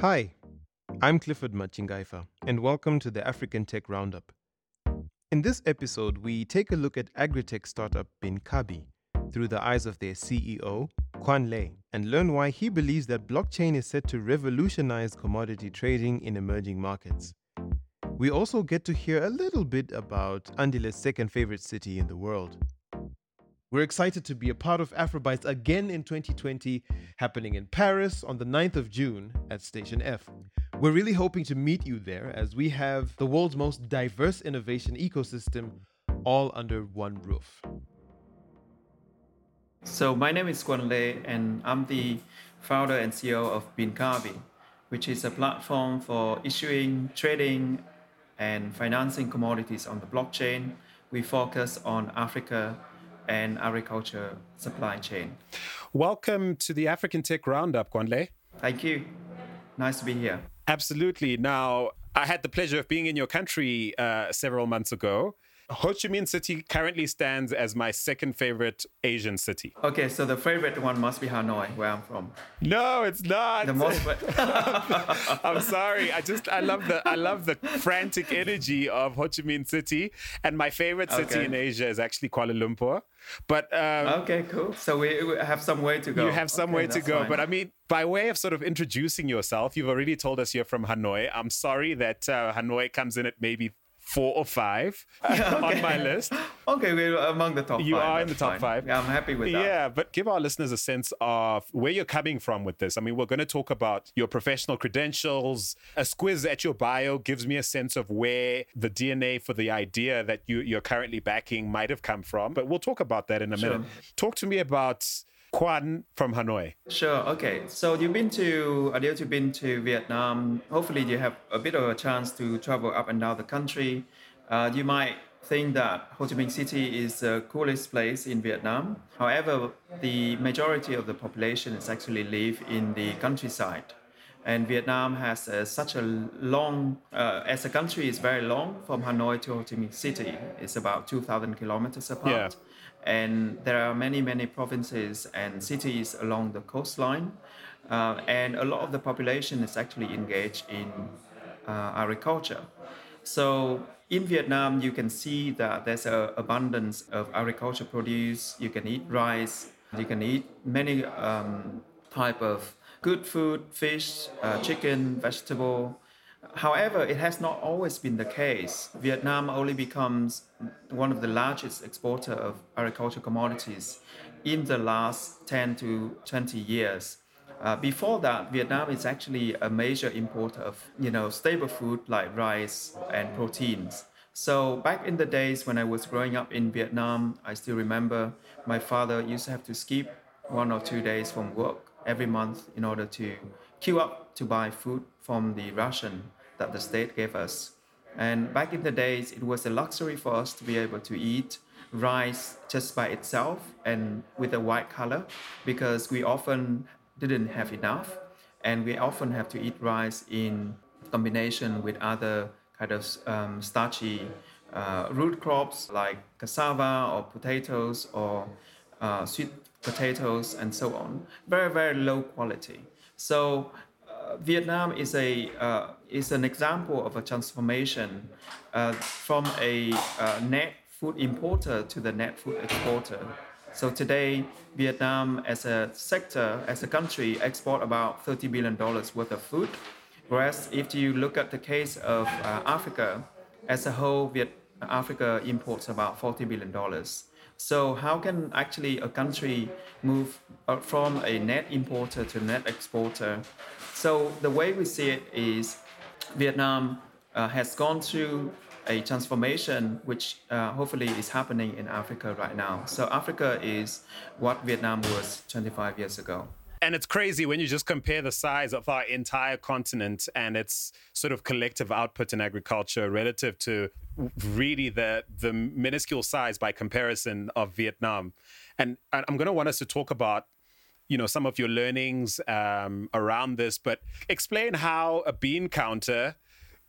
Hi, I'm Clifford Machingaifa, and welcome to the African Tech Roundup. In this episode, we take a look at agri-tech startup Binkabi through the eyes of their CEO, Quan Le, and learn why he believes that blockchain is set to revolutionize commodity trading in emerging markets. We also get to hear a little bit about Andile's second favorite city in the world. We're excited to be a part of Afrobytes again in 2020, happening in Paris on the 9th of June at Station F. We're really hoping to meet you there as we have the world's most diverse innovation ecosystem all under one roof. So my name is Quan Le, and I'm the founder and CEO of Binkabi, which is a platform for issuing, trading, and financing commodities on the blockchain. We focus on Africa and agriculture supply chain. Welcome to the African Tech Roundup, Quan Thank you. Nice to be here. Absolutely. Now, I had the pleasure of being in your country uh, several months ago. Ho Chi Minh City currently stands as my second favorite Asian city. Okay, so the favorite one must be Hanoi, where I'm from. No, it's not. The most. I'm sorry. I just I love the I love the frantic energy of Ho Chi Minh City, and my favorite city Okay. in Asia is actually Kuala Lumpur. But um, okay, cool. So we, we have some way to go. You have some Okay, way to go. fine. But I mean, by way of sort of introducing yourself, you've already told us you're from Hanoi. I'm sorry that uh, Hanoi comes in at maybe four or five uh, on my list. Okay, we're among the top You five. are in the top fine. five. Yeah, I'm happy with that. Yeah, but give our listeners a sense of where you're coming from with this. I mean, we're going to talk about your professional credentials. A squiz at your bio gives me a sense of where the DNA for the idea that you, you're currently backing might have come from. But we'll talk about that in a Sure. minute. Talk to me about Quan from Hanoi. Sure. Okay. So you've been to, Adil, you've been to Vietnam. Hopefully, you have a bit of a chance to travel up and down the country. Uh, you might think that Ho Chi Minh City is the coolest place in Vietnam. However, the majority of the population is actually live in the countryside. And Vietnam has uh, such a long, uh, as a country, is very long from Hanoi to Ho Chi Minh City. It's about 2,000 kilometers apart. Yeah. And there are many, many provinces and cities along the coastline. Uh, and a lot of the population is actually engaged in uh, agriculture. So in Vietnam, you can see that there's an abundance of agriculture produce. You can eat rice. You can eat many um, type of good food, fish, uh, chicken, vegetable. However, it has not always been the case. Vietnam only becomes one of the largest exporter of agricultural commodities in the last 10 to 20 years. Uh, before that, Vietnam is actually a major importer of, you know, stable food like rice and proteins. So back in the days when I was growing up in Vietnam, I still remember my father used to have to skip one or two days from work every month in order to queue up to buy food from the ration that the state gave us. And back in the days, it was a luxury for us to be able to eat rice just by itself and with a white color because we often didn't have enough and we often have to eat rice in combination with other kind of um, starchy uh, root crops like cassava or potatoes or uh, sweet potatoes and so on. Very very low quality. So Vietnam is a uh, is an example of a transformation uh, from a uh, net food importer to the net food exporter. So today, Vietnam as a sector, as a country, export about 30 billion dollars worth of food. Whereas if you look at the case of uh, Africa as a whole, Viet- Africa imports about 40 billion dollars. So how can actually a country move uh, from a net importer to net exporter? So the way we see it is Vietnam uh, has gone through a transformation which uh, hopefully is happening in Africa right now. So Africa is what Vietnam was 25 years ago. And it's crazy when you just compare the size of our entire continent and its sort of collective output in agriculture relative to really the the minuscule size by comparison of Vietnam. And I'm going to want us to talk about you know some of your learnings um, around this, but explain how a bean counter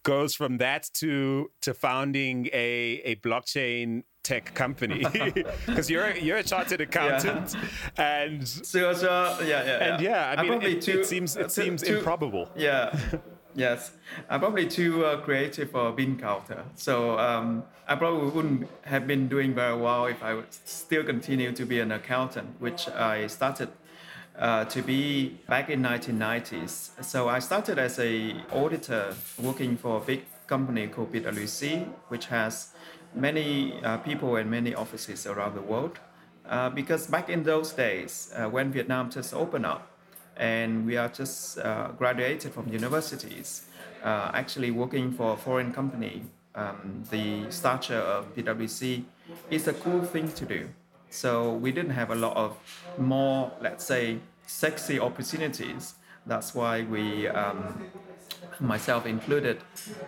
goes from that to to founding a a blockchain tech company. Because you're you're a chartered accountant yeah. and so, so yeah yeah and yeah, I mean it, too, it, seems it seems too, improbable. Yeah. Yes. I'm probably too uh, creative for bean counter. So um, I probably wouldn't have been doing very well if I would still continue to be an accountant which I started uh, to be back in 1990s. So I started as a auditor working for a big company called PwC, which has many uh, people and many offices around the world. Uh, because back in those days, uh, when Vietnam just opened up, and we are just uh, graduated from universities, actually working for a foreign company, um, the stature of PwC is a cool thing to do. So we didn't have a lot of more, let's say, sexy opportunities. That's why we, um, myself included,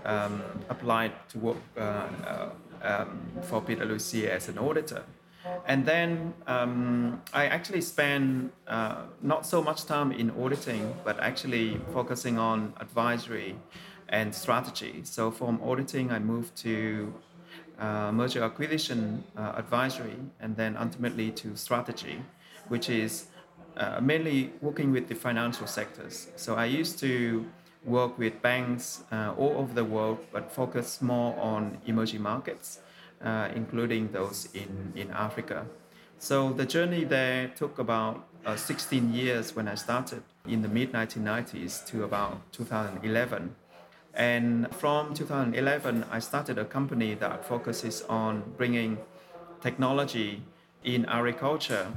um, applied to work uh, uh, um, for PwC as an auditor. And then um, I actually spent uh, not so much time in auditing, but actually focusing on advisory and strategy. So from auditing, I moved to uh, merger acquisition uh, advisory, and then ultimately to strategy, which is uh, mainly working with the financial sectors. So I used to work with banks uh, all over the world, but focus more on emerging markets, uh, including those in, in Africa. So the journey there took about uh, 16 years when I started in the mid 1990s to about 2011. And from 2011, I started a company that focuses on bringing technology in agriculture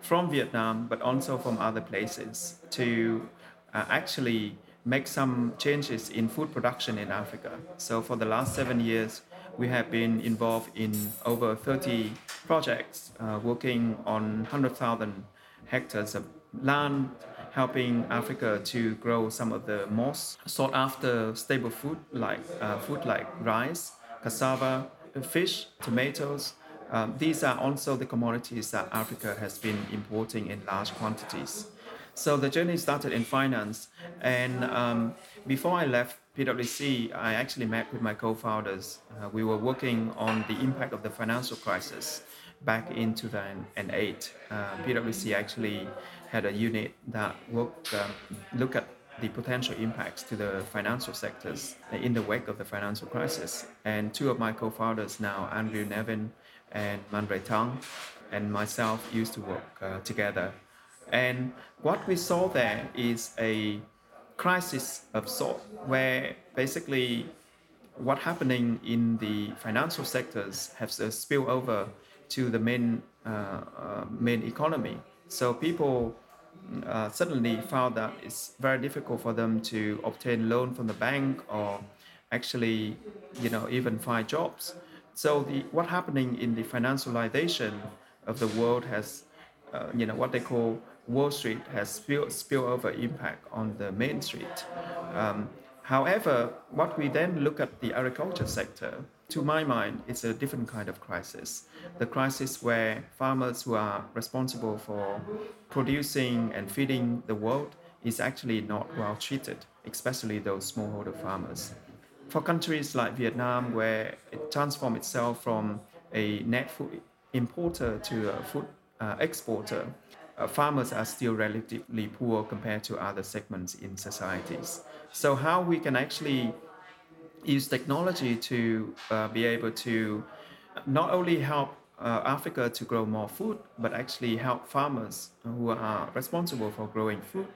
from Vietnam, but also from other places to uh, actually make some changes in food production in Africa. So for the last seven years, we have been involved in over 30 projects, uh, working on 100,000 hectares of land helping Africa to grow some of the most sought after stable food like uh, food like rice, cassava, fish, tomatoes. Um, these are also the commodities that Africa has been importing in large quantities. So the journey started in finance, and um, before I left PwC, I actually met with my co-founders. Uh, we were working on the impact of the financial crisis back in 2008. Uh, PwC actually had a unit that worked, um, look at the potential impacts to the financial sectors in the wake of the financial crisis. And two of my co-founders now, Andrew Nevin and Mandre Tang, and myself used to work uh, together. And what we saw there is a crisis of sort, where basically what happening in the financial sectors has a spill over to the main uh, uh, main economy. So people uh, suddenly found that it's very difficult for them to obtain loan from the bank or actually, you know, even find jobs. So the what happening in the financialization of the world has, uh, you know, what they call Wall Street has spill spillover impact on the Main Street. Um, however, what we then look at the agriculture sector to my mind, it's a different kind of crisis. The crisis where farmers who are responsible for producing and feeding the world is actually not well treated, especially those smallholder farmers. For countries like Vietnam, where it transformed itself from a net food importer to a food uh, exporter, uh, farmers are still relatively poor compared to other segments in societies. So, how we can actually use technology to uh, be able to not only help uh, Africa to grow more food, but actually help farmers who are responsible for growing food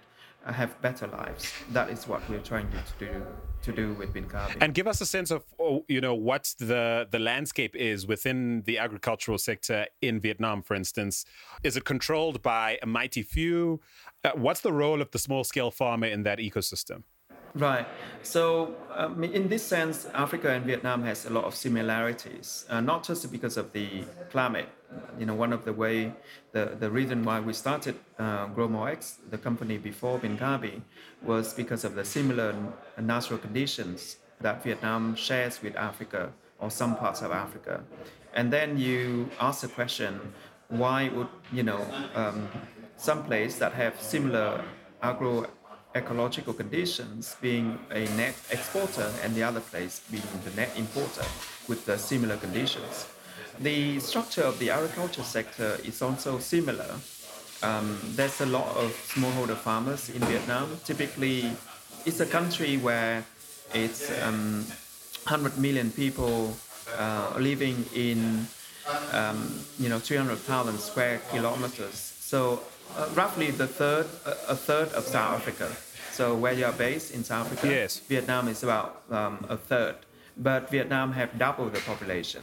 uh, have better lives. That is what we're trying to do to do with Binkabi. And give us a sense of oh, you know what the the landscape is within the agricultural sector in Vietnam, for instance. Is it controlled by a mighty few? Uh, what's the role of the small scale farmer in that ecosystem? Right. So, um, in this sense, Africa and Vietnam has a lot of similarities, uh, not just because of the climate. You know, one of the way, the, the reason why we started uh, GrowMoreX, the company before Binkabi, was because of the similar natural conditions that Vietnam shares with Africa or some parts of Africa. And then you ask the question, why would, you know, um, some place that have similar agro ecological conditions, being a net exporter, and the other place being the net importer with the similar conditions. The structure of the agriculture sector is also similar. Um, there's a lot of smallholder farmers in Vietnam. Typically, it's a country where it's um, 100 million people uh, living in um, you know 300,000 square kilometers. So uh, roughly the third a third of South Africa. So where you are based in South Africa, yes. Vietnam is about um, a third, but Vietnam have double the population.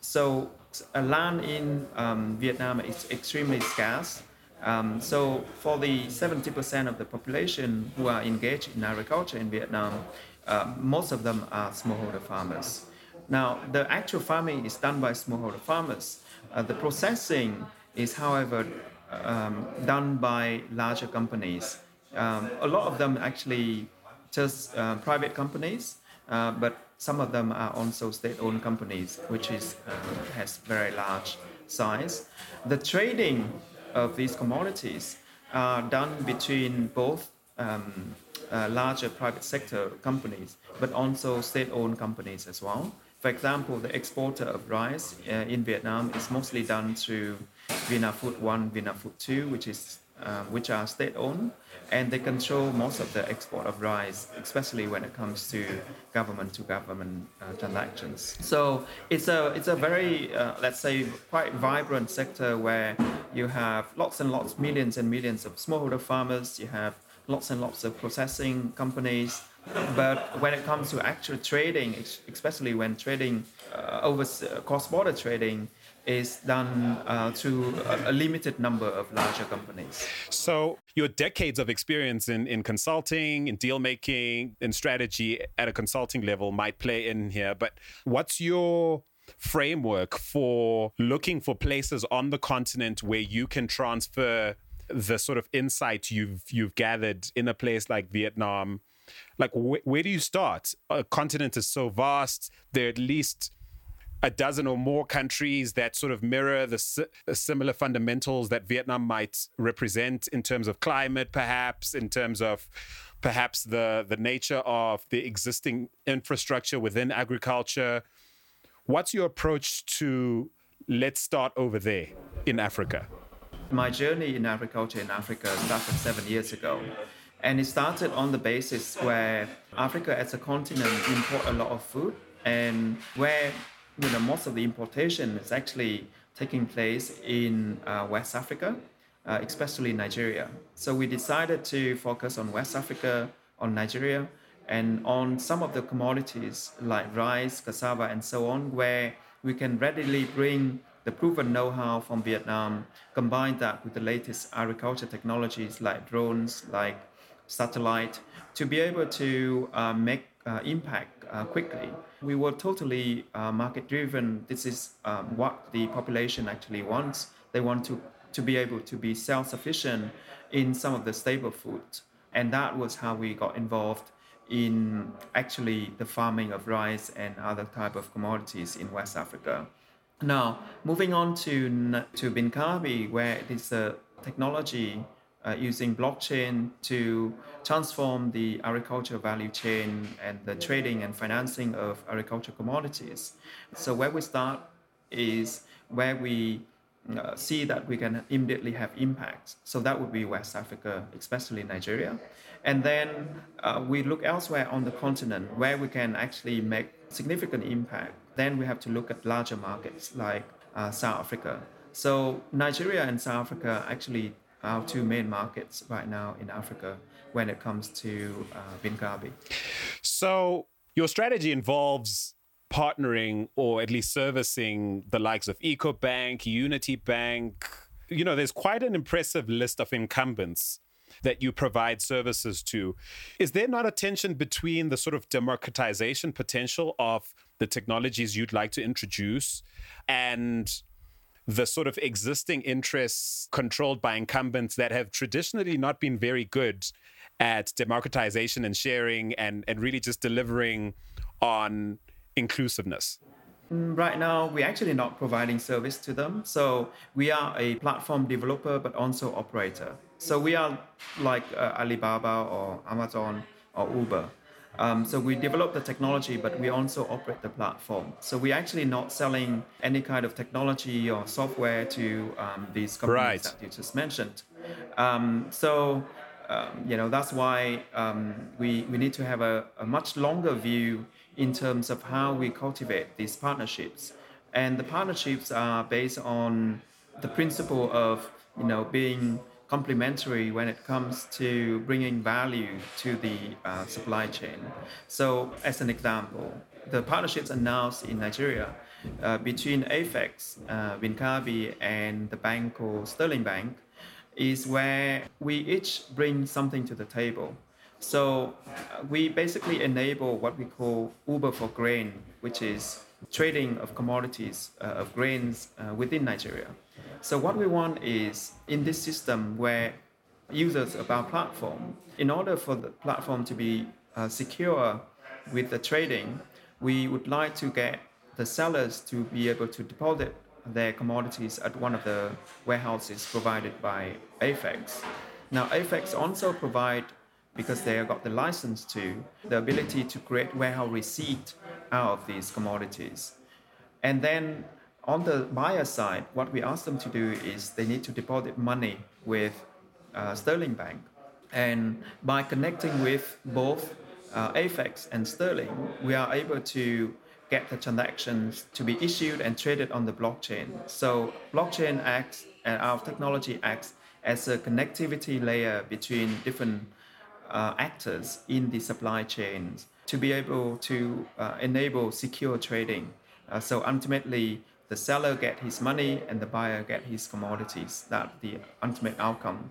So uh, land in um, Vietnam is extremely scarce. Um, so for the 70% of the population who are engaged in agriculture in Vietnam, uh, most of them are smallholder farmers. Now, the actual farming is done by smallholder farmers. Uh, the processing is, however, um, done by larger companies. Um, a lot of them actually just uh, private companies, uh, but some of them are also state-owned companies, which is uh, has very large size. The trading of these commodities are done between both um, uh, larger private sector companies, but also state-owned companies as well. For example, the exporter of rice uh, in Vietnam is mostly done through Vinafood 1, Vinafood 2, which is um, which are state-owned, and they control most of the export of rice, especially when it comes to government-to-government uh, transactions. So it's a it's a very uh, let's say quite vibrant sector where you have lots and lots, millions and millions of smallholder farmers. You have lots and lots of processing companies. But when it comes to actual trading, especially when trading uh, over uh, cross-border trading, is done uh, to a, a, limited number of larger companies. So your decades of experience in, in consulting, in deal making, in strategy at a consulting level might play in here. But what's your framework for looking for places on the continent where you can transfer the sort of insight you've you've gathered in a place like Vietnam? Like wh- where do you start? A continent is so vast. There are at least a dozen or more countries that sort of mirror the, similar fundamentals that Vietnam might represent in terms of climate, perhaps in terms of perhaps the the nature of the existing infrastructure within agriculture. What's your approach to let's start over there in Africa? My journey in agriculture in Africa started seven years ago. And it started on the basis where Africa as a continent import a lot of food and where you know, most of the importation is actually taking place in uh, West Africa, uh, especially Nigeria. So we decided to focus on West Africa, on Nigeria, and on some of the commodities like rice, cassava, and so on, where we can readily bring the proven know-how from Vietnam, combine that with the latest agriculture technologies like drones, like satellite, to be able to uh, make uh, impact uh, quickly. We were totally uh, market driven. This is um, what the population actually wants. They want to, to be able to be self sufficient in some of the staple foods. And that was how we got involved in actually the farming of rice and other type of commodities in West Africa. Now, moving on to, to Binkabi, where it is a technology uh, using blockchain to transform the agriculture value chain and the trading and financing of agricultural commodities. So where we start is where we uh, see that we can immediately have impact. So that would be West Africa, especially Nigeria. And then uh, we look elsewhere on the continent where we can actually make significant impact. Then we have to look at larger markets like uh, South Africa. So Nigeria and South Africa actually our two main markets right now in Africa when it comes to uh, Binkabi. So your strategy involves partnering or at least servicing the likes of EcoBank, Unity Bank. You know, there's quite an impressive list of incumbents that you provide services to. Is there not a tension between the sort of democratization potential of the technologies you'd like to introduce and the sort of existing interests controlled by incumbents that have traditionally not been very good at democratization and sharing and, and really just delivering on inclusiveness? Right now, we're actually not providing service to them. So we are a platform developer, but also operator. So we are like uh, Alibaba or Amazon or Uber. Um, so we develop the technology, but we also operate the platform. So we're actually not selling any kind of technology or software to um, these companies Right. that you just mentioned. Um, so um, you know that's why um, we we need to have a, a much longer view in terms of how we cultivate these partnerships, and the partnerships are based on the principle of you know being complementary when it comes to bringing value to the uh, supply chain. So, as an example, the partnerships announced in Nigeria uh, between AFEX, uh, and the bank called Sterling Bank is where we each bring something to the table. So uh, we basically enable what we call Uber for grain, which is trading of commodities uh, of grains uh, within Nigeria. So what we want is in this system where users of our platform, in order for the platform to be uh, secure with the trading, we would like to get the sellers to be able to deposit their commodities at one of the warehouses provided by AFEX. Now, AFEX also provide, because they have got the license to, the ability to create warehouse receipt out of these commodities. And then on the buyer side, what we ask them to do is they need to deposit money with uh, Sterling Bank. And by connecting with both uh, AFEX and Sterling, we are able to get the transactions to be issued and traded on the blockchain. So blockchain acts and our technology acts as a connectivity layer between different uh, actors in the supply chains to be able to uh, enable secure trading. Uh, so ultimately, the seller get his money and the buyer get his commodities. That the ultimate outcome.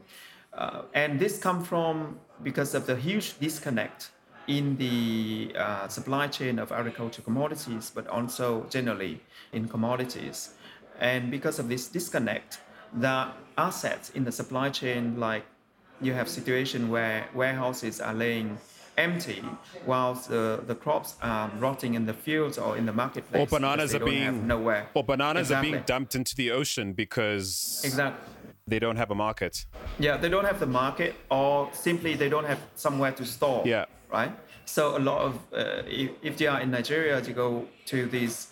Uh, and this come from because of the huge disconnect in the uh, supply chain of agricultural commodities, but also generally in commodities. And because of this disconnect, the assets in the supply chain, like you have situation where warehouses are laying empty whilst the, the crops are rotting in the fields or in the marketplace. Or bananas are being nowhere. Or bananas are being dumped into the ocean because Exactly. they don't have a market. Yeah, they don't have the market, or simply they don't have somewhere to store. Yeah. Right. So a lot of uh, if, if they are in Nigeria, you go to these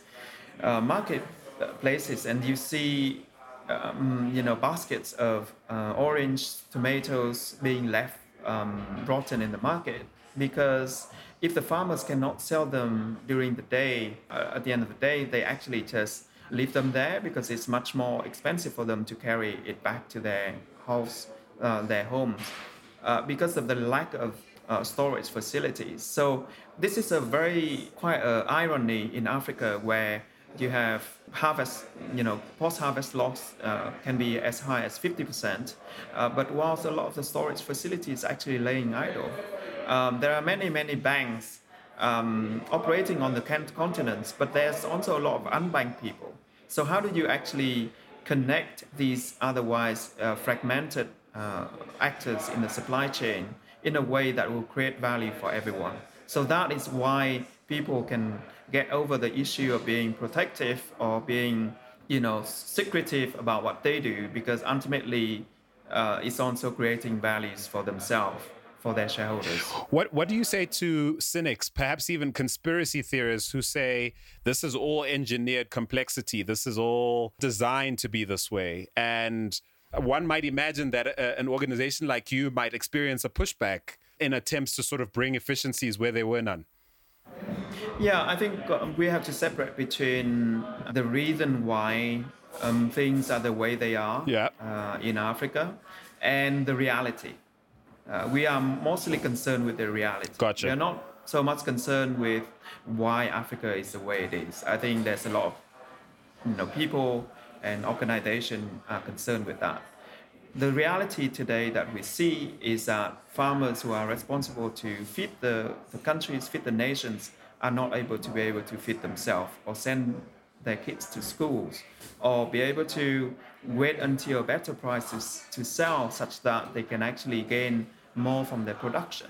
uh, market uh, places and you see, um, you know, baskets of uh, orange tomatoes being left um, rotten in the market because if the farmers cannot sell them during the day, uh, at the end of the day, they actually just leave them there because it's much more expensive for them to carry it back to their house, uh, their homes, uh, because of the lack of uh, storage facilities. So this is a very quite irony in Africa where you have harvest, you know, post-harvest loss uh, can be as high as 50%, uh, but whilst a lot of the storage facilities actually laying idle, um, there are many, many banks um, operating on the continents, but there's also a lot of unbanked people. So how do you actually connect these otherwise uh, fragmented uh, actors in the supply chain in a way that will create value for everyone? So that is why people can get over the issue of being protective or being, you know, secretive about what they do, because ultimately uh, it's also creating values for themselves, for their shareholders. What what do you say to cynics, perhaps even conspiracy theorists who say this is all engineered complexity, this is all designed to be this way, and one might imagine that a, an organization like you might experience a pushback in attempts to sort of bring efficiencies where there were none. Yeah, I think uh, we have to separate between the reason why um, things are the way they are Yeah. uh, in Africa and the reality. Uh, we are mostly concerned with the reality. Gotcha. We are not so much concerned with why Africa is the way it is. I think there's a lot of you know, people and organizations are concerned with that. The reality today that we see is that farmers who are responsible to feed the, the countries, feed the nations, are not able to be able to feed themselves or send their kids to schools or be able to wait until a better price to, to sell such that they can actually gain more from their production.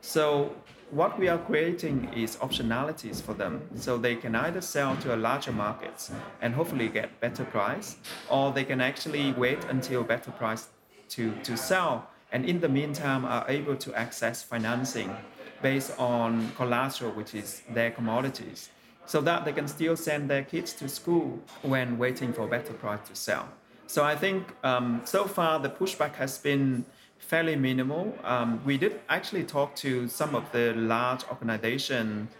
So what we are creating is optionalities for them. So they can either sell to a larger markets and hopefully get better price, or they can actually wait until better price to, to sell. And in the meantime, are able to access financing based on collateral, which is their commodities, so that they can still send their kids to school when waiting for better price to sell. So I think um, so far the pushback has been fairly minimal. Um, we did actually talk to some of the large organizations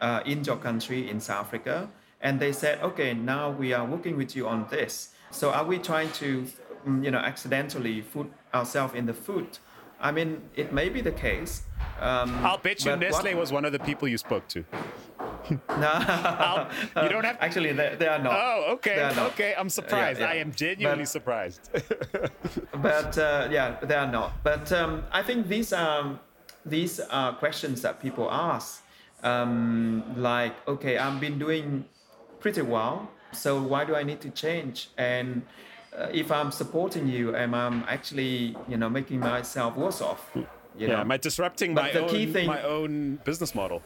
uh, in your country in South Africa, and they said, okay, now we are working with you on this. So are we trying to, mm, you know, accidentally put ourselves in the foot? I mean, it may be the case. Um, I'll bet you Nestle what, was one of the people you spoke to. no, you don't have. Actually, they, they are not. Oh, okay, okay. I'm surprised. Yeah, yeah. I am genuinely but, surprised. but uh, yeah, they are not. But um, I think these are these are questions that people ask. Um, like, okay, I've been doing pretty well, so why do I need to change? And uh, if I'm supporting you, am I actually, you know, making myself worse off? You yeah, know? am I disrupting my own, thing, my own business model?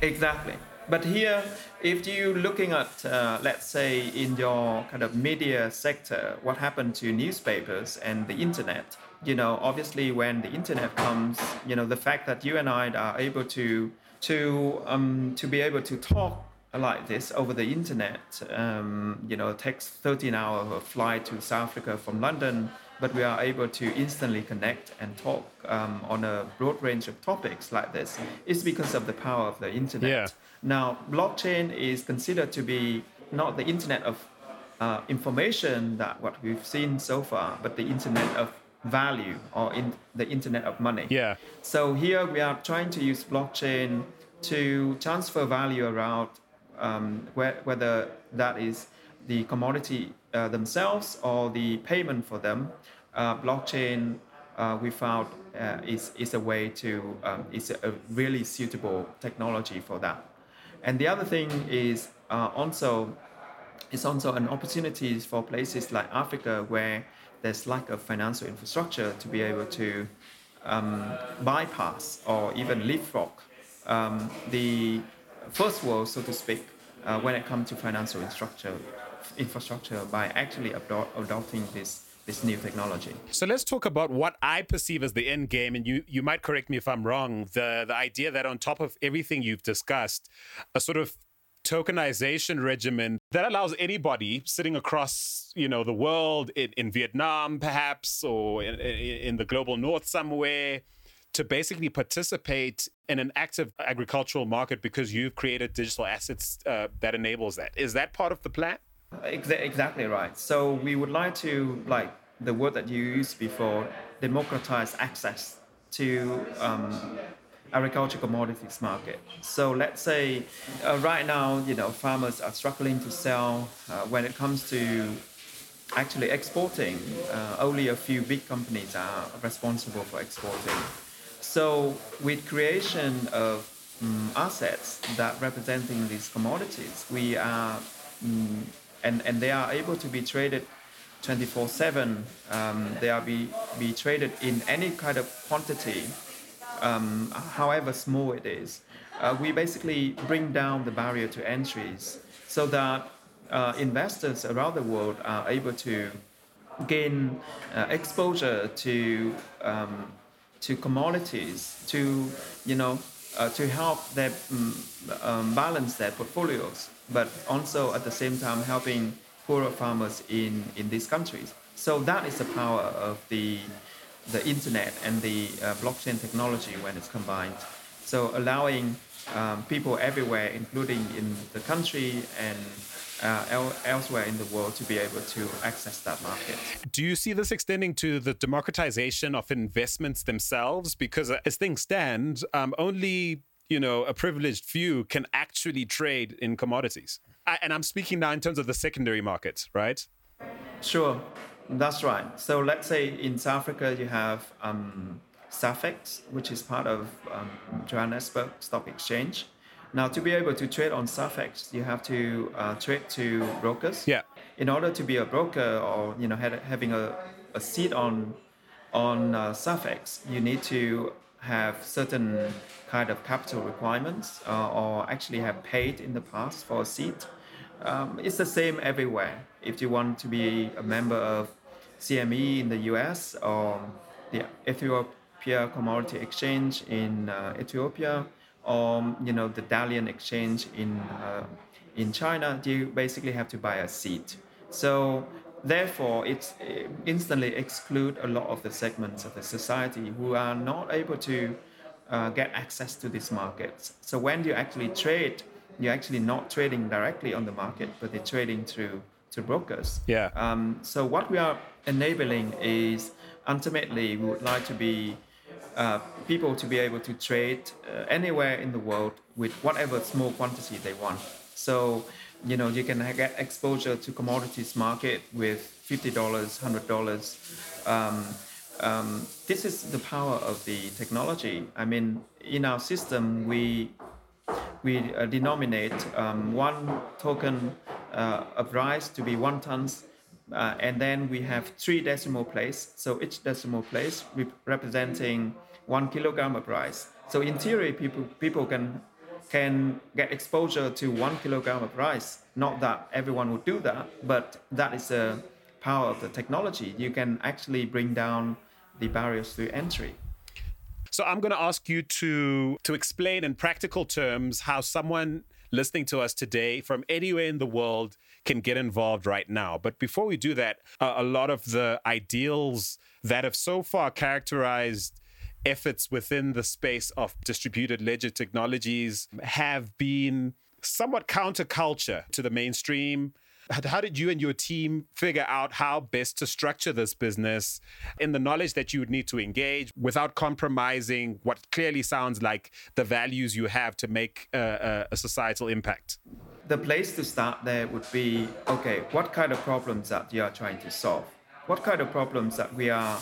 Exactly. But here, if you're looking at, uh, let's say, in your kind of media sector, what happened to newspapers and the internet, you know, obviously when the internet comes, you know, the fact that you and I are able to to um, to be able to talk like this over the internet, um, you know, takes 13 hour flight to South Africa from London but we are able to instantly connect and talk um, on a broad range of topics like this is because of the power of the internet. Yeah. Now, blockchain is considered to be not the internet of uh, information that what we've seen so far, but the internet of value or in the internet of money. Yeah. So here we are trying to use blockchain to transfer value around um, where, whether that is the commodity uh, themselves or the payment for them, uh, blockchain uh, we found uh, is, is a way to, um, is a really suitable technology for that. And the other thing is uh, also, it's also an opportunity for places like Africa where there's lack of financial infrastructure to be able to um, bypass or even leapfrog um, the first world, so to speak, uh, when it comes to financial infrastructure infrastructure by actually adopting this this new technology. So let's talk about what I perceive as the end game, and you you might correct me if I'm wrong. The the idea that on top of everything you've discussed, a sort of tokenization regimen that allows anybody sitting across you know the world in, in Vietnam perhaps or in, in the global north somewhere to basically participate in an active agricultural market because you've created digital assets uh, that enables that. Is that part of the plan? Exactly right. So we would like to, like the word that you used before, democratize access to um, agricultural commodities market. So let's say uh, right now, you know, farmers are struggling to sell uh, when it comes to actually exporting. Uh, only a few big companies are responsible for exporting. So with creation of um, assets that representing these commodities, we are um, and, and they are able to be traded 24 7. Um, they are be, be traded in any kind of quantity, um, however small it is. Uh, we basically bring down the barrier to entries so that uh, investors around the world are able to gain uh, exposure to um, to commodities to you know uh, to help them um, balance their portfolios but also at the same time helping poorer farmers in, in these countries. So that is the power of the, the internet and the uh, blockchain technology when it's combined. So allowing um, people everywhere, including in the country and uh, el- elsewhere in the world, to be able to access that market. Do you see this extending to the democratization of investments themselves? Because as things stand, um, only you know, a privileged few can actually trade in commodities. I, and I'm speaking now in terms of the secondary markets, right? Sure, that's right. So let's say in South Africa you have um, SAFEX, which is part of um, Johannesburg Stock Exchange. Now, to be able to trade on SAFEX, you have to uh, trade to brokers. Yeah. In order to be a broker or you know having a, a seat on on uh, SAFEX, you need to have certain kind of capital requirements uh, or actually have paid in the past for a seat. Um, it's the same everywhere. If you want to be a member of CME in the US or the Ethiopia Commodity Exchange in uh, Ethiopia or you know the Dalian Exchange in uh, in China, you basically have to buy a seat. So therefore, it instantly exclude a lot of the segments of the society who are not able to uh, get access to these markets. So when you actually trade, you're actually not trading directly on the market, but they're trading through to brokers. Yeah. Um, so what we are enabling is ultimately we would like to be uh, people to be able to trade uh, anywhere in the world with whatever small quantity they want. So you know you can get exposure to commodities market with fifty dollars, hundred dollars. Um, um, this is the power of the technology. I mean, in our system, we we uh, denominate um, one token uh, of rice to be one tons, uh, and then we have three decimal place. So each decimal place rep- representing one kilogram of rice. So in theory, people people can can get exposure to one kilogram of rice. Not that everyone would do that, but that is the power of the technology. You can actually bring down the barriers to entry. So I'm going to ask you to to explain in practical terms how someone listening to us today from anywhere in the world can get involved right now. But before we do that, uh, a lot of the ideals that have so far characterized efforts within the space of distributed ledger technologies have been somewhat counterculture to the mainstream. How did you and your team figure out how best to structure this business in the knowledge that you would need to engage without compromising what clearly sounds like the values you have to make a, a societal impact? The place to start there would be okay, what kind of problems that you are trying to solve? What kind of problems that we are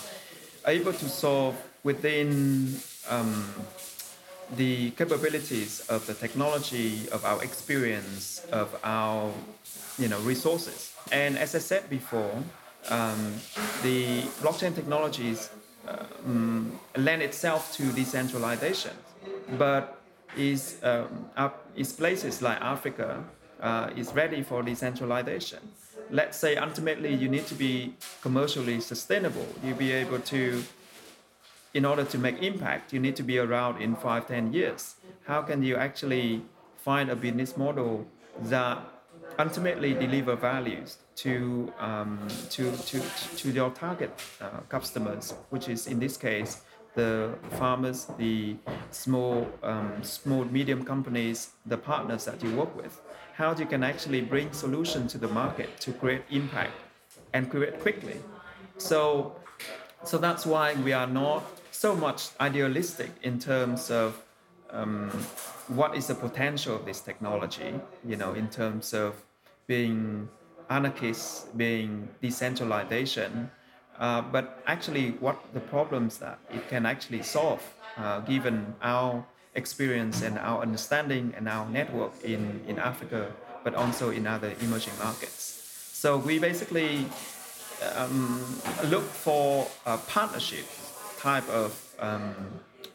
able to solve within um, the capabilities of the technology, of our experience, of our you know resources. And as I said before, um, the blockchain technologies um, lend itself to decentralization, but is um, is places like Africa uh, is ready for decentralization. Let's say ultimately you need to be commercially sustainable. You be able to, in order to make impact, you need to be around in five, ten years. How can you actually find a business model that ultimately deliver values to, um, to, to, to your target uh, customers, which is in this case the farmers, the small, um, small, medium companies, the partners that you work with. How you can actually bring solutions to the market to create impact and create quickly. So, so that's why we are not so much idealistic in terms of um, what is the potential of this technology, you know, in terms of being anarchist, being decentralization, uh, but actually what the problems that it can actually solve, uh, given our experience and our understanding and our network in, in Africa, but also in other emerging markets. So we basically um, look for a partnership type of um,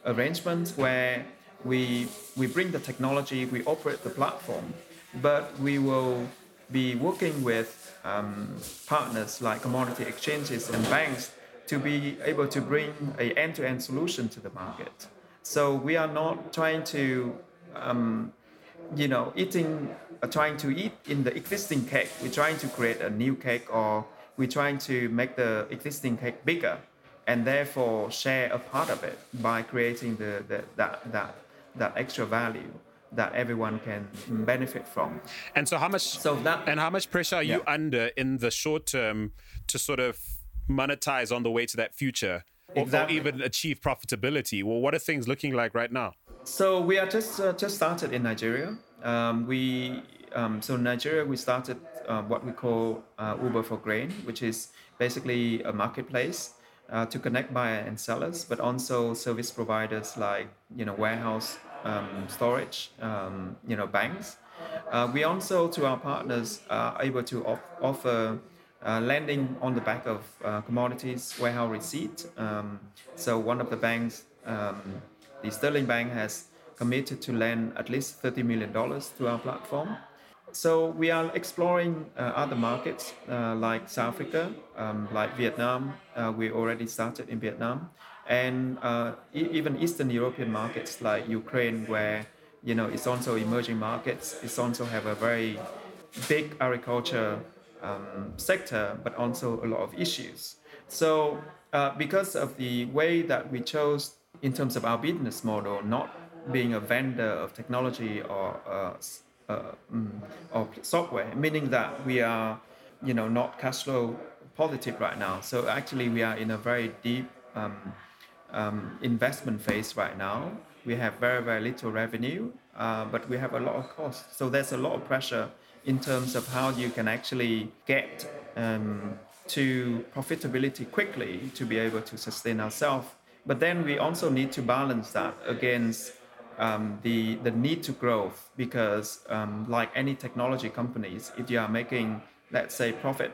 arrangements where we, we bring the technology, we operate the platform, but we will be working with um, partners like commodity exchanges and banks to be able to bring a end-to-end solution to the market. So we are not trying to, um, you know, eating, uh, trying to eat in the existing cake. We're trying to create a new cake, or we're trying to make the existing cake bigger, and therefore share a part of it by creating the, the that that that extra value that everyone can benefit from. And so, how much? So that and how much pressure are you under in the short term to sort of monetize on the way to that future, or, exactly. or even achieve profitability? Well, what are things looking like right now? So we are just uh, just started in Nigeria. Um, we um, so in Nigeria we started uh, what we call uh, Uber for Grain, which is basically a marketplace uh, to connect buyer and sellers, but also service providers like you know warehouse um, storage, um, you know, banks. Uh, we also, to our partners, are able to off- offer uh, lending on the back of uh, commodities warehouse receipt. Um, so one of the banks Um, the Sterling Bank has committed to lend at least $30 million to our platform. So we are exploring uh, other markets uh, like South Africa, um, like Vietnam. Uh, we already started in Vietnam, and uh, e- even Eastern European markets like Ukraine, where you know it's also emerging markets. It's also have a very big agriculture um, sector, but also a lot of issues. So uh, because of the way that we chose in terms of our business model, not being a vendor of technology or uh, mm, software, meaning that we are, you know, not cash flow positive right now. So actually, we are in a very deep um, um, investment phase right now. We have very very little revenue, uh, but we have a lot of costs. So there's a lot of pressure in terms of how you can actually get um, to profitability quickly to be able to sustain ourselves. But then we also need to balance that against um, the the need to grow because um, like any technology companies, if you are making let's say profit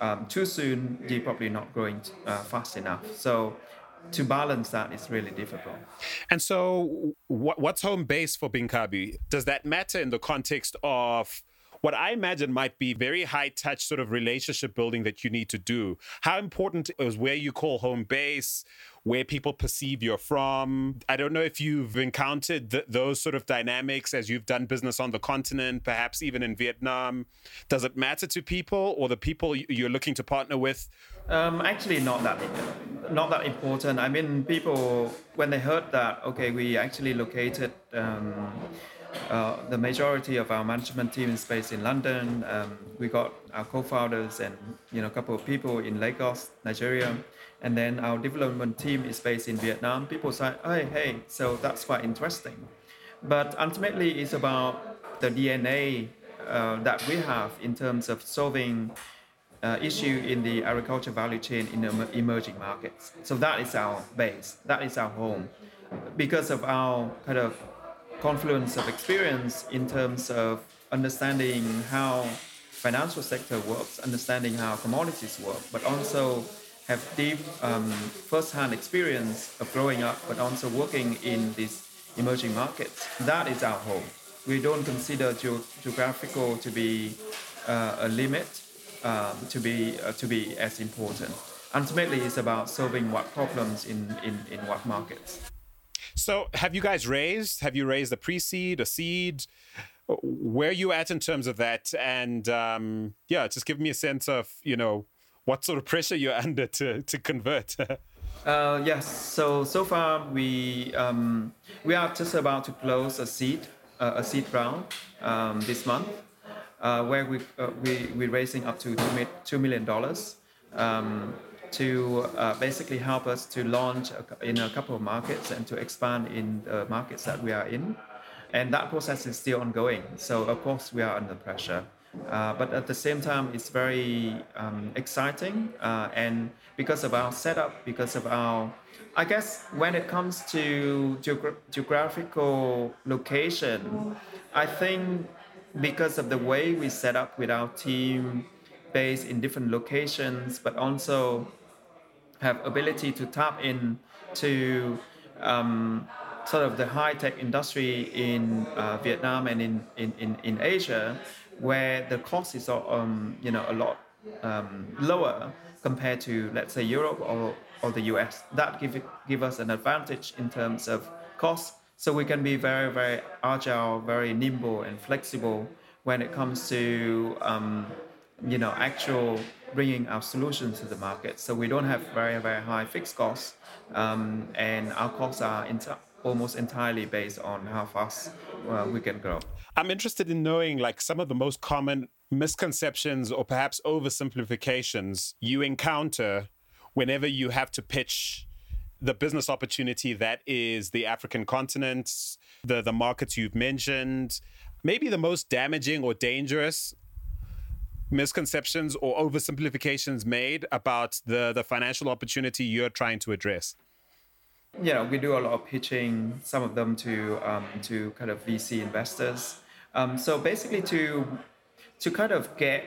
um, too soon, you're probably not growing uh, fast enough. So to balance that is really difficult. And so, what, what's home base for Binkabi? Does that matter in the context of what I imagine might be very high touch sort of relationship building that you need to do. How important is where you call home base, where people perceive you're from? I don't know if you've encountered th- those sort of dynamics as you've done business on the continent, perhaps even in Vietnam. Does it matter to people or the people you're looking to partner with? Um, actually, not that not that important. I mean, people when they heard that, okay, we actually located. Um, uh, the majority of our management team is based in London. Um, we got our co-founders and you know a couple of people in Lagos, Nigeria, and then our development team is based in Vietnam. People say, "Hey, hey," so that's quite interesting. But ultimately, it's about the DNA uh, that we have in terms of solving uh, issue in the agriculture value chain in emerging markets. So that is our base. That is our home, because of our kind of confluence of experience in terms of understanding how financial sector works, understanding how commodities work, but also have deep um, first-hand experience of growing up, but also working in these emerging markets. That is our home. We don't consider ge- geographical to be uh, a limit, um, to be uh, to be as important. Ultimately, it's about solving what problems in, in, in what markets. So, have you guys raised? Have you raised a pre-seed, a seed? Where are you at in terms of that? And um, yeah, just give me a sense of you know what sort of pressure you're under to to convert. uh, yes. So so far we um, we are just about to close a seed uh, a seed round um, this month, uh, where we uh, we we're raising up to two million dollars. Um, to uh, basically help us to launch in a couple of markets and to expand in the markets that we are in. And that process is still ongoing. So, of course, we are under pressure. Uh, but at the same time, it's very um, exciting. Uh, and because of our setup, because of our, I guess, when it comes to geogra- geographical location, I think because of the way we set up with our team based in different locations, but also have ability to tap in to um, sort of the high tech industry in uh, Vietnam and in, in, in, in, Asia, where the cost is um, you know a lot um, lower compared to let's say Europe or, or the US. That give give us an advantage in terms of cost, so we can be very very agile, very nimble and flexible when it comes to um, you know actual bringing our solutions to the market. So we don't have very, very high fixed costs, um, and our costs are almost entirely based on how fast uh, we can grow. I'm interested in knowing like some of the most common misconceptions or perhaps oversimplifications you encounter whenever you have to pitch the business opportunity that is the African continent, the the markets you've mentioned, maybe the most damaging or dangerous misconceptions or oversimplifications made about the, the financial opportunity you're trying to address? Yeah, we do a lot of pitching, some of them to um, to kind of VC investors. Um, so basically, to to kind of get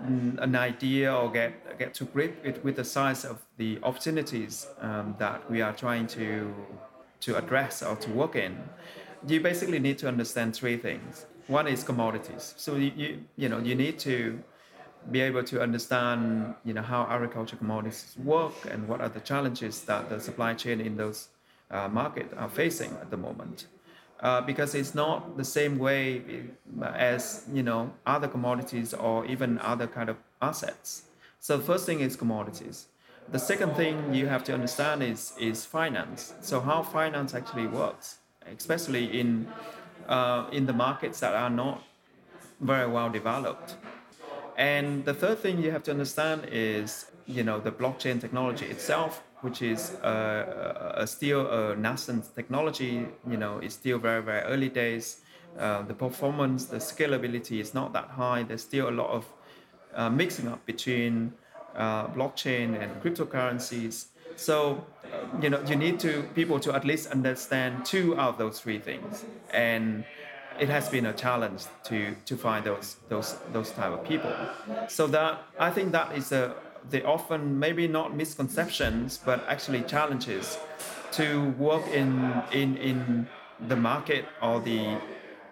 an idea or get get to grip with, with the size of the opportunities um, that we are trying to to address or to work in, you basically need to understand three things. One is commodities. So you, you, you know you need to be able to understand you know how agriculture commodities work and what are the challenges that the supply chain in those uh, market are facing at the moment. Uh, because it's not the same way as you know other commodities or even other kind of assets. So the first thing is commodities. The second thing you have to understand is is finance. So how finance actually works, especially in uh, in the markets that are not very well developed. And the third thing you have to understand is, you know, the blockchain technology itself, which is uh, a still a nascent technology. You know, it's still very very early days. Uh, the performance, the scalability is not that high. There's still a lot of uh, mixing up between uh, blockchain and cryptocurrencies. So, uh, you know, you need to people to at least understand two of those three things and it has been a challenge to to find those those those type of people. So that I think that is a the often maybe not misconceptions but actually challenges to work in in in the market or the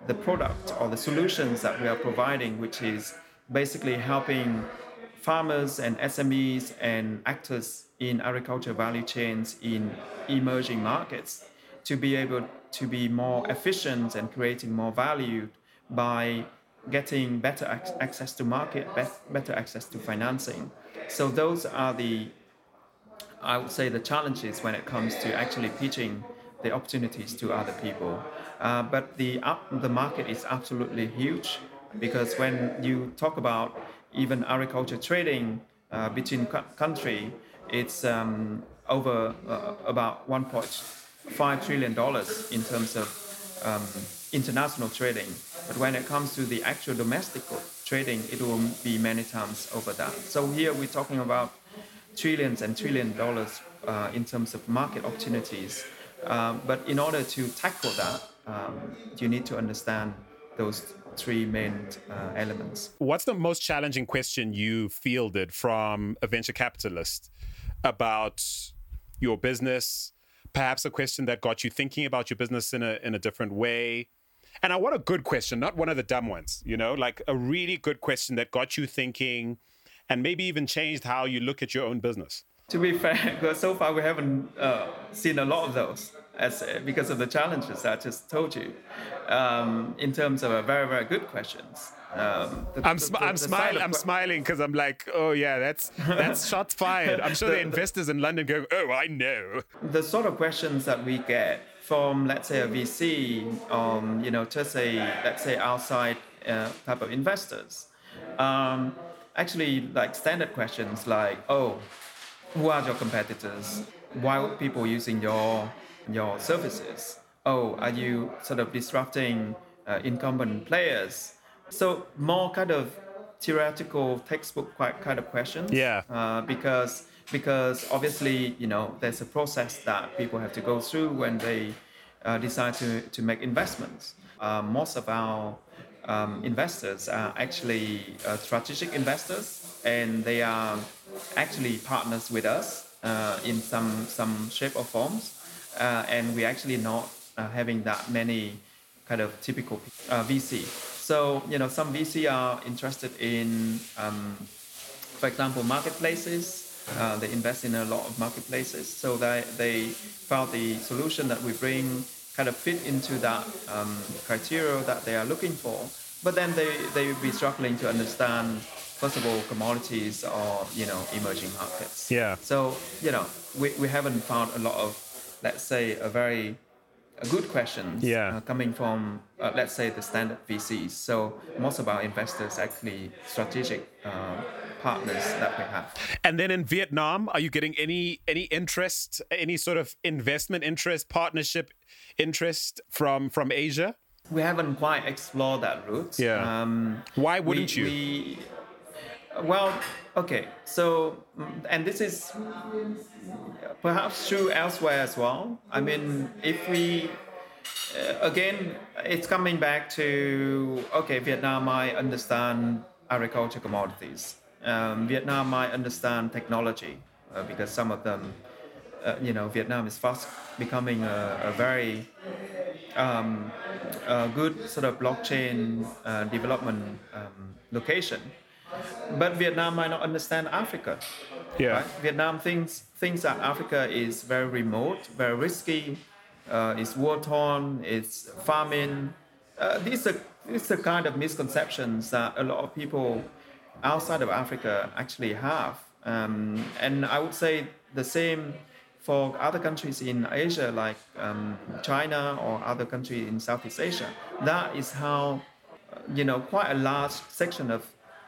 the product or the solutions that we are providing, which is basically helping farmers and SMEs and actors in agriculture value chains in emerging markets to be able to be more efficient and creating more value by getting better ac- access to market, be- better access to financing. So those are the, I would say, the challenges when it comes to actually pitching the opportunities to other people. Uh, but the up, the market is absolutely huge because when you talk about even agriculture trading uh, between country, it's um, over uh, about point. $5 trillion in terms of um, international trading. But when it comes to the actual domestic trading, it will be many times over that. So here we're talking about trillions and trillion dollars uh, in terms of market opportunities. Um, but in order to tackle that, um, you need to understand those three main uh, elements. What's the most challenging question you fielded from a venture capitalist about your business? Perhaps a question that got you thinking about your business in a in a different way. And I want a good question, not one of the dumb ones, you know, like a really good question that got you thinking and maybe even changed how you look at your own business. To be fair, so far we haven't uh, seen a lot of those as because of the challenges I just told you um, in terms of very, very good questions. Um, the, I'm, sm- the, I'm, smiling. I'm smiling because I'm like, oh yeah, that's that's shots fired. I'm sure the, the investors in London go, oh, I know. The sort of questions that we get from, let's say, a VC, um, you know, to say, let's say, outside uh, type of investors, um, actually, like standard questions like, oh, who are your competitors? Why would people using your your services? Oh, are you sort of disrupting uh, incumbent players? So more kind of theoretical textbook kind of questions. Yeah. Uh, because because obviously you know there's a process that people have to go through when they uh, decide to to make investments. Uh, most of our um, investors are actually uh, strategic investors, and they are actually partners with us uh, in some some shape or forms. Uh, and we're actually not having that many kind of typical VC. So, you know, some VC are interested in, um, for example, marketplaces. Uh, they invest in a lot of marketplaces. So they, they found the solution that we bring kind of fit into that um, criteria that they are looking for. But then they, they will be struggling to understand, first of all, commodities or, you know, emerging markets. Yeah. So, you know, we, we haven't found a lot of, let's say, a very a good questions yeah. uh, coming from, uh, let's say, the standard VCs. So most of our investors actually strategic uh, partners that we have. And then in Vietnam, are you getting any any interest, any sort of investment interest, partnership interest from from Asia? We haven't quite explored that route. Yeah. Um, Why wouldn't we, you? We, well, okay. So, and this is perhaps true elsewhere as well. I mean, if we uh, again, it's coming back to okay, Vietnam. I understand agriculture commodities. Um, Vietnam might understand technology uh, because some of them, uh, you know, Vietnam is fast becoming a, a very um, a good sort of blockchain uh, development um, location. But Vietnam might not understand Africa. Yeah. Right? Vietnam thinks thinks that Africa is very remote, very risky. Uh, it's war torn. It's famine. Uh, these are these are kind of misconceptions that a lot of people outside of Africa actually have. Um, and I would say the same for other countries in Asia, like um, China or other countries in Southeast Asia. That is how, you know, quite a large section of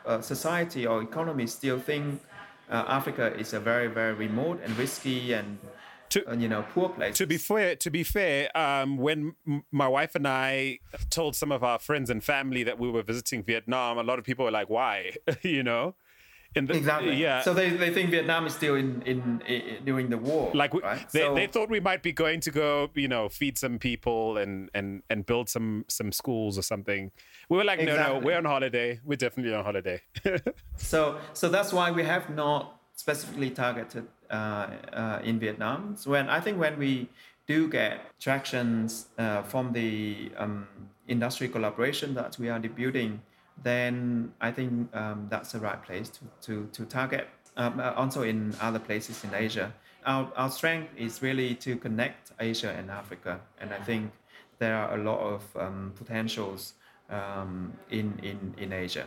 uh, society or economy still think uh, Africa is a very, very remote and risky and to, uh, you know poor place. To be fair, to be fair, um, when m- my wife and I told some of our friends and family that we were visiting Vietnam, a lot of people were like, "Why?" you know. The, exactly. Yeah. So they, they think Vietnam is still in, in, in during the war. Like we, right? they, so, they thought we might be going to go, you know, feed some people and and and build some some schools or something. We were like, exactly. no, no, we're on holiday. We're definitely on holiday. so so that's why we have not specifically targeted uh, uh, in Vietnam. So when I think when we do get tractions uh, from the um, industry collaboration that we are building then I think um, that's the right place to, to, to target. Um, uh, also in other places in Asia. Our, our strength is really to connect Asia and Africa. And I think there are a lot of um, potentials um, in, in, in Asia.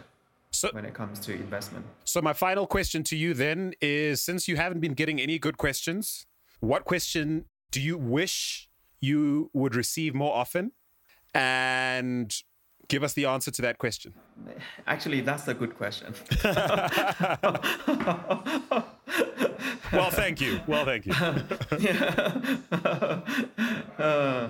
So, when it comes to investment. So, my final question to you then is since you haven't been getting any good questions, what question do you wish you would receive more often? And Give us the answer to that question. Actually, that's a good question. well, thank you. Well, thank you. uh,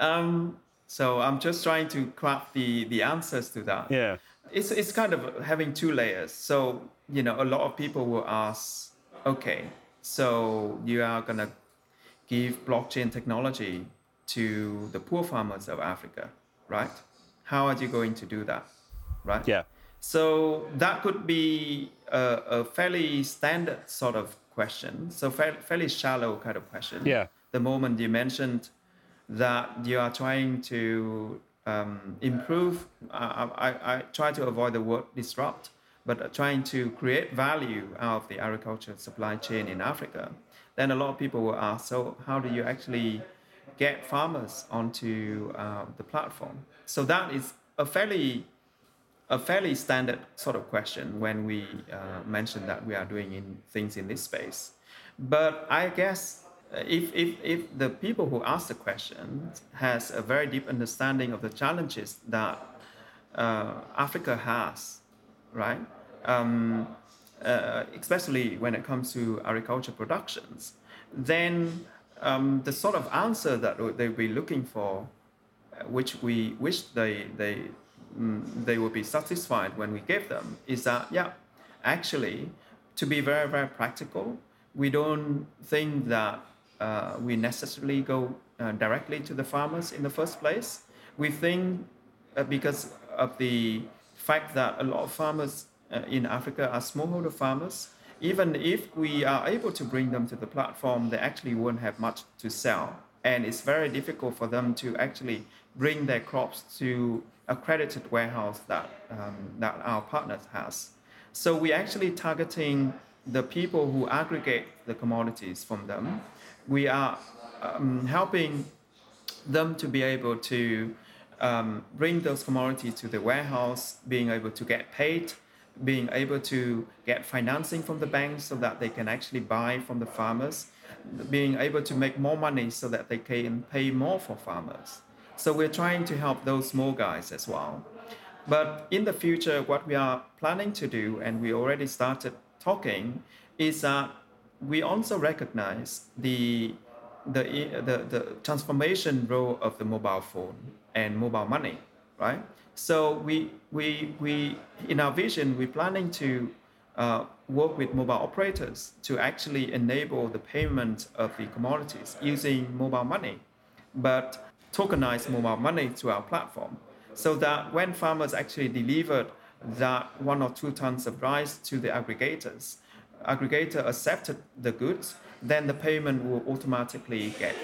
um, so I'm just trying to craft the, the answers to that. Yeah. It's, it's kind of having two layers. So, you know, a lot of people will ask, okay, so you are going to give blockchain technology to the poor farmers of Africa, right? How are you going to do that? Right? Yeah. So that could be a, a fairly standard sort of question. So fa- fairly shallow kind of question. Yeah. The moment you mentioned that you are trying to um, improve I, I, I try to avoid the word disrupt but trying to create value out of the agriculture supply chain in africa then a lot of people will ask so how do you actually get farmers onto uh, the platform so that is a fairly a fairly standard sort of question when we uh, mention that we are doing in things in this space. But I guess uh, if, if, if the people who ask the question has a very deep understanding of the challenges that uh, Africa has, right? Um, uh, especially when it comes to agriculture productions, then um, the sort of answer that they'll be looking for which we wish they they mm, they will be satisfied when we give them is that yeah actually to be very very practical we don't think that uh, we necessarily go uh, directly to the farmers in the first place. We think uh, because of the fact that a lot of farmers uh, in africa are smallholder farmers even if we are able to bring them to the platform they actually won't have much to sell and it's very difficult for them to actually bring their crops to accredited warehouse that, um, that our partners has. So we're actually targeting the people who aggregate the commodities from them. We are um, helping them to be able to um, bring those commodities to the warehouse, being able to get paid, being able to get financing from the banks so that they can actually buy from the farmers, being able to make more money so that they can pay more for farmers. So we're trying to help those small guys as well. But in the future, what we are planning to do, and we already started talking, is that we also recognize the, the, the, the transformation role of the mobile phone and mobile money, right? So we, we, we in our vision, we're planning to uh, work with mobile operators to actually enable the payment of the commodities using mobile money. But tokenize mobile money to our platform so that when farmers actually delivered that one or two tons of rice to the aggregators. Aggregator accepted the goods, then the payment will automatically get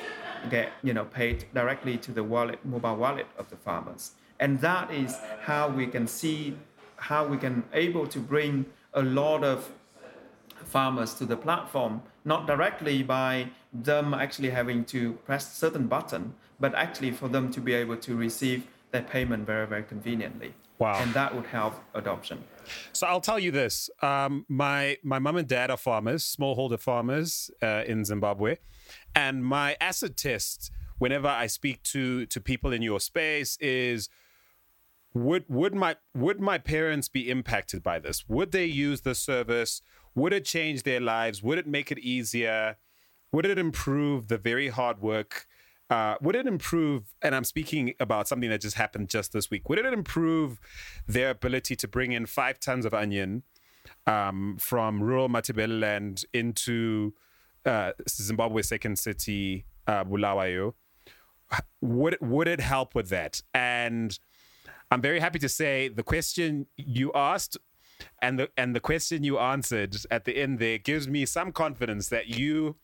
get you know paid directly to the wallet mobile wallet of the farmers and that is how we can see how we can able to bring a lot of farmers to the platform not directly by them actually having to press certain button but actually for them to be able to receive their payment very very conveniently. Wow. and that would help adoption. So I'll tell you this: um, my my mom and dad are farmers, smallholder farmers uh, in Zimbabwe, and my acid test whenever I speak to to people in your space is would would my would my parents be impacted by this? Would they use the service? Would it change their lives? Would it make it easier? Would it improve the very hard work? Uh, would it improve? And I'm speaking about something that just happened just this week. Would it improve their ability to bring in five tons of onion um, from rural Matabeleland into uh, Zimbabwe's second city, uh, Bulawayo? Would would it help with that? And I'm very happy to say the question you asked and the and the question you answered at the end there gives me some confidence that you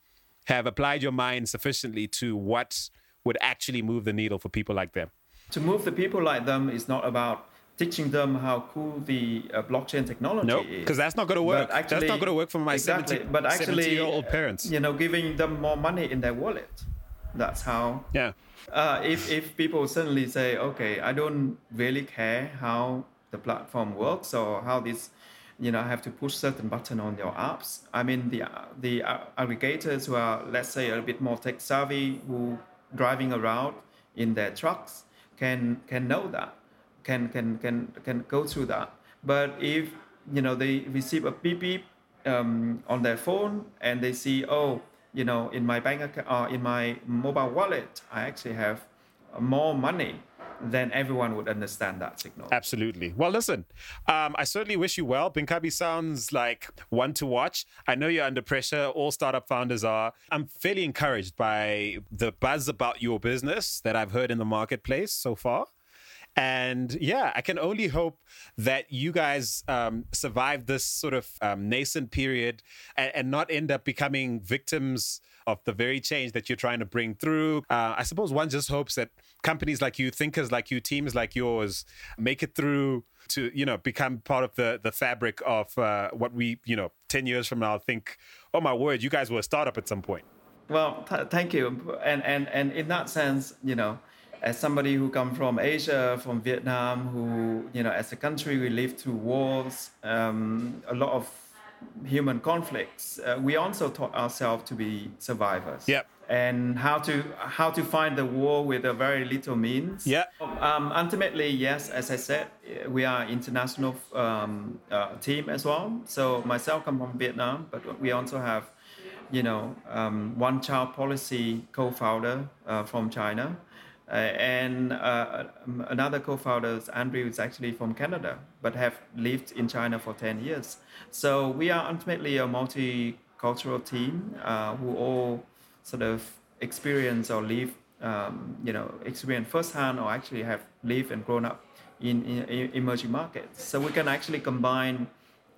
have applied your mind sufficiently to what would actually move the needle for people like them. to move the people like them is not about teaching them how cool the uh, blockchain technology No, is. because that's not going to work. But that's not going to work for my exactly, 70, but actually, 70 year old parents. You know, giving them more money in their wallet. That's how. Yeah. Uh, if if people suddenly say, okay, I don't really care how the platform works or how this, you know, I have to push certain button on your apps. I mean, the the aggregators who are, let's say, a bit more tech savvy, who driving around in their trucks, can can know that, can can can can go through that. But if you know they receive a beep beep um, on their phone and they see, oh, you know, in my bank account, uh, in my mobile wallet, I actually have more money, then everyone would understand that signal. Absolutely. Well, listen, um, I certainly wish you well. Binkabi sounds like one to watch. I know you're under pressure. All startup founders are. I'm fairly encouraged by the buzz about your business that I've heard in the marketplace so far. And yeah, I can only hope that you guys um, survive this sort of um, nascent period and, and, not end up becoming victims of the very change that you're trying to bring through. Uh, I suppose one just hopes that companies like you, thinkers like you, teams like yours, make it through to you know become part of the the fabric of uh, what we you know ten years from now think. Oh my word, you guys were a startup at some point. Well, th- thank you, and and and in that sense, you know as somebody who come from Asia, from Vietnam, who you know, as a country we live through wars, um, a lot of human conflicts. Uh, we also taught ourselves to be survivors. Yep. And how to how to find the war with a very little means. Yeah. Um, ultimately, yes, as I said, we are international um, uh, team as well. So myself come from Vietnam, but we also have, you know, um, one child policy co-founder uh, from China. Uh, and uh, another co-founder, Andrew, is actually from Canada, but have lived in China for 10 years. So we are ultimately a multicultural team uh, who all sort of experience or live, um, you know, experience firsthand or actually have lived and grown up in, in, emerging markets. So we can actually combine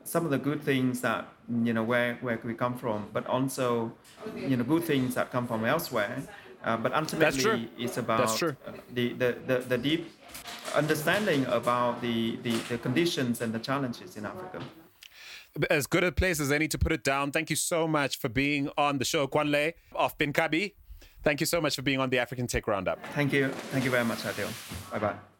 some of the good things that you know where where we come from, but also you know good things that come from elsewhere uh, but ultimately, it's about the, the, the, the, deep understanding about the, the, the conditions and the challenges in Africa. As good a place as any to put it down. Thank you so much for being on the show, Quan Le of Binkabi. Thank you so much for being on the African Tech Roundup. Thank you. Thank you very much, Andile. Bye bye.